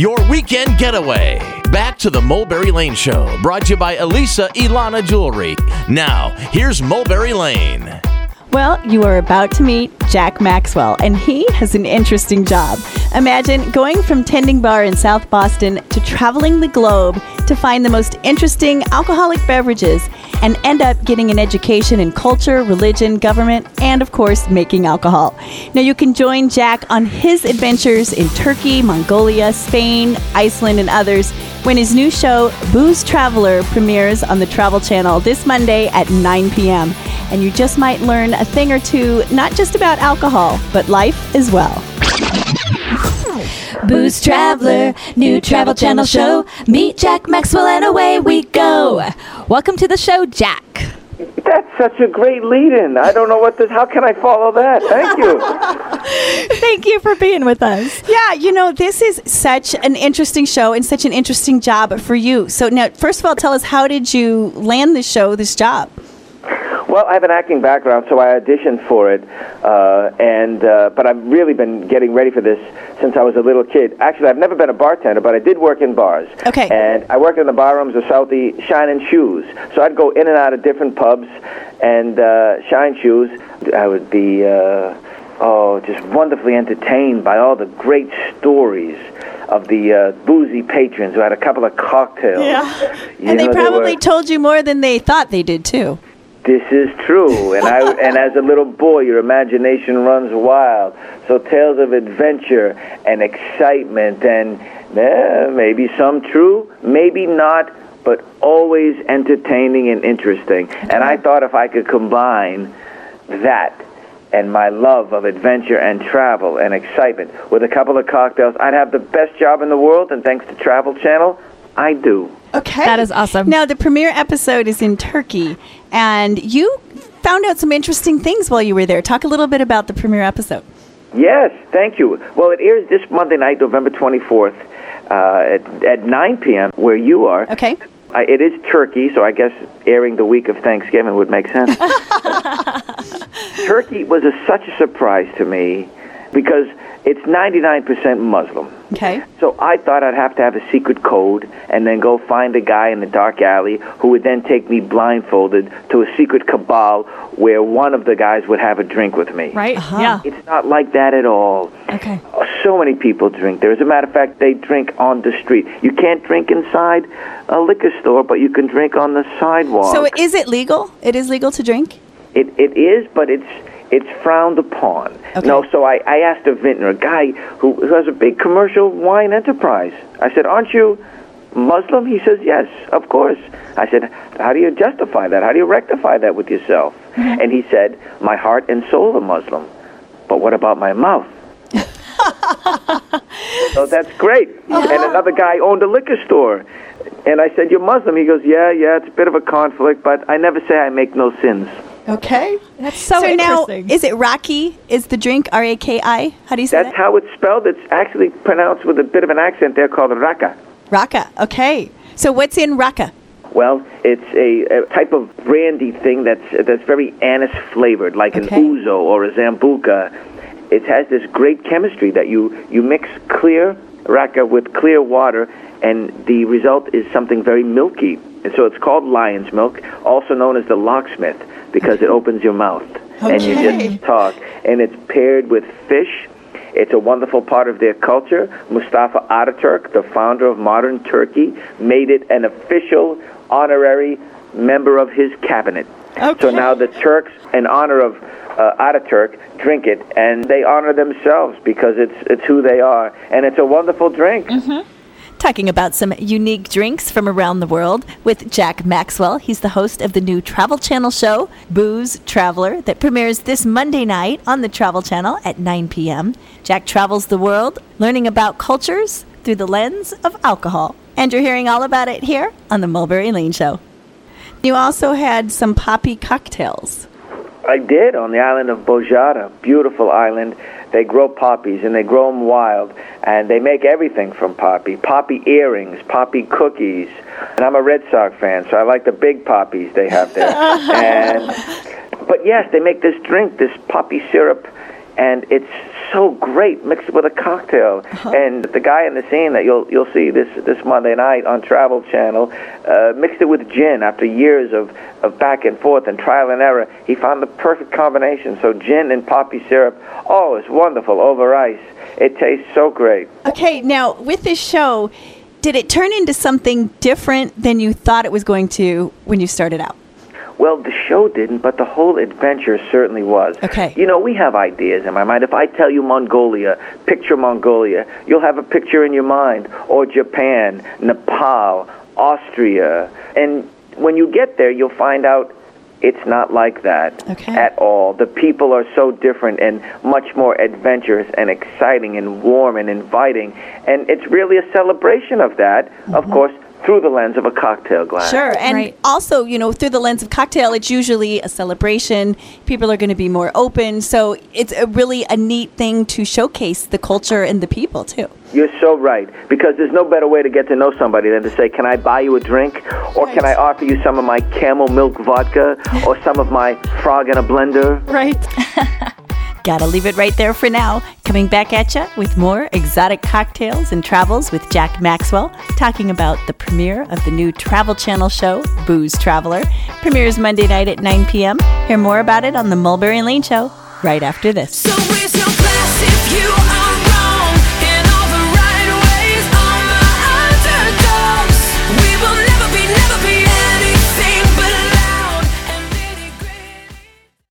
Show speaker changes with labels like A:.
A: your weekend getaway. Back to the Mulberry Lane Show, brought to you by Elisa Ilana Jewelry. Now, here's Mulberry Lane.
B: Well, you are about to meet Jack Maxwell, and he has an interesting job. Imagine going from tending bar in South Boston to traveling the globe to find the most interesting alcoholic beverages and end up getting an education in culture, religion, government, and of course, making alcohol. Now, you can join Jack on his adventures in Turkey, Mongolia, Spain, Iceland, and others when his new show, Booze Traveler, premieres on the Travel Channel this Monday at 9 p.m. And you just might learn a thing or two, not just about alcohol, but life as well.
C: Booze Traveler, new Travel Channel show. Meet Jack Maxwell and away we go. Welcome to the show, Jack.
D: That's such a great lead-in. I don't know what this. How can I follow that? Thank you.
B: Thank you for being with us. Yeah, you know, this is such an interesting show and such an interesting job for you. So now, first of all, tell us how did you land this show, this job?
D: Well, I have an acting background, so I auditioned for it, uh, and uh, but I've really been getting ready for this since I was a little kid. Actually, I've never been a bartender, but I did work in bars.
B: Okay.
D: And I worked in the bar rooms of Southie Shine and Shoes, so I'd go in and out of different pubs and uh, Shine Shoes. I would be. Uh, oh, just wonderfully entertained by all the great stories of the uh, boozy patrons who had a couple of cocktails.
B: Yeah.
D: You
B: and they
D: know,
B: probably
D: were-
B: told you more than they thought they did, too.
D: This is true, and I and as a little boy, your imagination runs wild. So tales of adventure and excitement, and eh, maybe some true, maybe not, but always entertaining and interesting. And I thought if I could combine that and my love of adventure and travel and excitement with a couple of cocktails, I'd have the best job in the world. And thanks to Travel Channel, I do.
B: Okay.
C: That is awesome.
B: Now, the premiere episode is in Turkey, and you found out some interesting things while you were there. Talk a little bit about the premiere episode.
D: Yes, thank you. Well, it airs this Monday night, November 24th, uh, at, at 9 p.m., where you are.
B: Okay.
D: Uh, it is Turkey, so I guess airing the week of Thanksgiving would make sense. Turkey was a, such a surprise to me because it's 99% Muslim.
B: Okay.
D: So I thought I'd have to have a secret code and then go find a guy in the dark alley who would then take me blindfolded to a secret cabal where one of the guys would have a drink with me.
C: Right? Uh-huh. Yeah.
D: It's not like that at all.
B: Okay.
D: Uh, so many people drink there. As a matter of fact, they drink on the street. You can't drink inside a liquor store, but you can drink on the sidewalk.
B: So, is it legal? It is legal to drink?
D: It it is, but it's it's frowned upon.
B: Okay.
D: No, so I, I asked a vintner, a guy who, who has a big commercial wine enterprise. I said, "Aren't you Muslim?" He says, "Yes, of course." I said, "How do you justify that? How do you rectify that with yourself?"
B: Mm-hmm.
D: And he said, "My heart and soul are Muslim, but what about my mouth?" so that's great. And another guy owned a liquor store. And I said, You're Muslim? He goes, Yeah, yeah, it's a bit of a conflict, but I never say I make no sins.
B: Okay.
C: That's so,
B: now,
C: interesting.
B: is it Raki? Is the drink R A K I? How do you say
D: That's
B: that?
D: That's how it's spelled. It's actually pronounced with a bit of an accent They're called raka.
B: Raka. Okay. So, what's in Raka?
D: Well, it's a, a type of brandy thing that's that's very anise flavored, like
B: Okay.
D: an ouzo or a sambuca. It has this great chemistry that you you mix clear raka with clear water, and the result is something very milky. And so it's called lion's milk, also known as the locksmith, because it opens your mouth and you just talk. And it's paired with fish. It's a wonderful part of their culture. Mustafa Ataturk, the founder of modern Turkey, made it an official honorary member of his cabinet.
B: Okay.
D: So now the Turks, in honor of uh, Ataturk, drink it, and they honor themselves because it's it's who they are, and it's a wonderful drink.
B: Talking about some unique drinks from around the world with Jack Maxwell. He's the host of the new Travel Channel show, Booze Traveler, that premieres this Monday night on the Travel Channel at 9 p.m. Jack travels the world learning about cultures through the lens of alcohol. And you're hearing all about it here on the Mulberry Lane Show. You also had some poppy cocktails.
D: I did on the island of Bozcaada, beautiful island. They grow poppies and they grow them wild, and they make everything from poppy. Poppy earrings, poppy cookies, and I'm a Red Sox fan, so I like the big poppies they have there. and but yes, they make this drink, this poppy syrup, and it's so great mixed with a cocktail. And the guy in the scene that you'll you'll see this this Monday night on Travel Channel uh, mixed it with gin after years of of back and forth and trial and error. He found the perfect combination. So gin and poppy syrup. Oh, it's wonderful over ice. It tastes so great.
B: Okay, now with this show, did it turn into something different than you thought it was going to when you started out?
D: Well, the show didn't, but the whole adventure certainly was.
B: Okay.
D: You know, we have ideas in my mind. If I tell you Mongolia, picture Mongolia, you'll have a picture in your mind. Or Japan, Nepal, Austria. And when you get there, you'll find out it's not like that
B: Okay.
D: at all. The people are so different and much more adventurous and exciting and warm and inviting. And it's really a celebration of that, of mm-hmm. course, through the lens of a cocktail glass.
B: Sure. And
C: Right.
B: also, you know, through the lens of cocktail, it's usually a celebration. People are going to be more open. So it's a really a neat thing to showcase the culture and the people, too.
D: You're so right. Because there's no better way to get to know somebody than to say, Can I buy you a drink? Or can I offer you some of my camel milk vodka? Or some of my frog in a blender?
B: Right. Gotta leave it right there for now. Coming back at you with more exotic cocktails and travels with Jack Maxwell, talking about the premiere of the new Travel Channel show, Booze Traveler. Premieres Monday night at 9 p.m. Hear more about it on the Mulberry Lane Show right after this.
E: So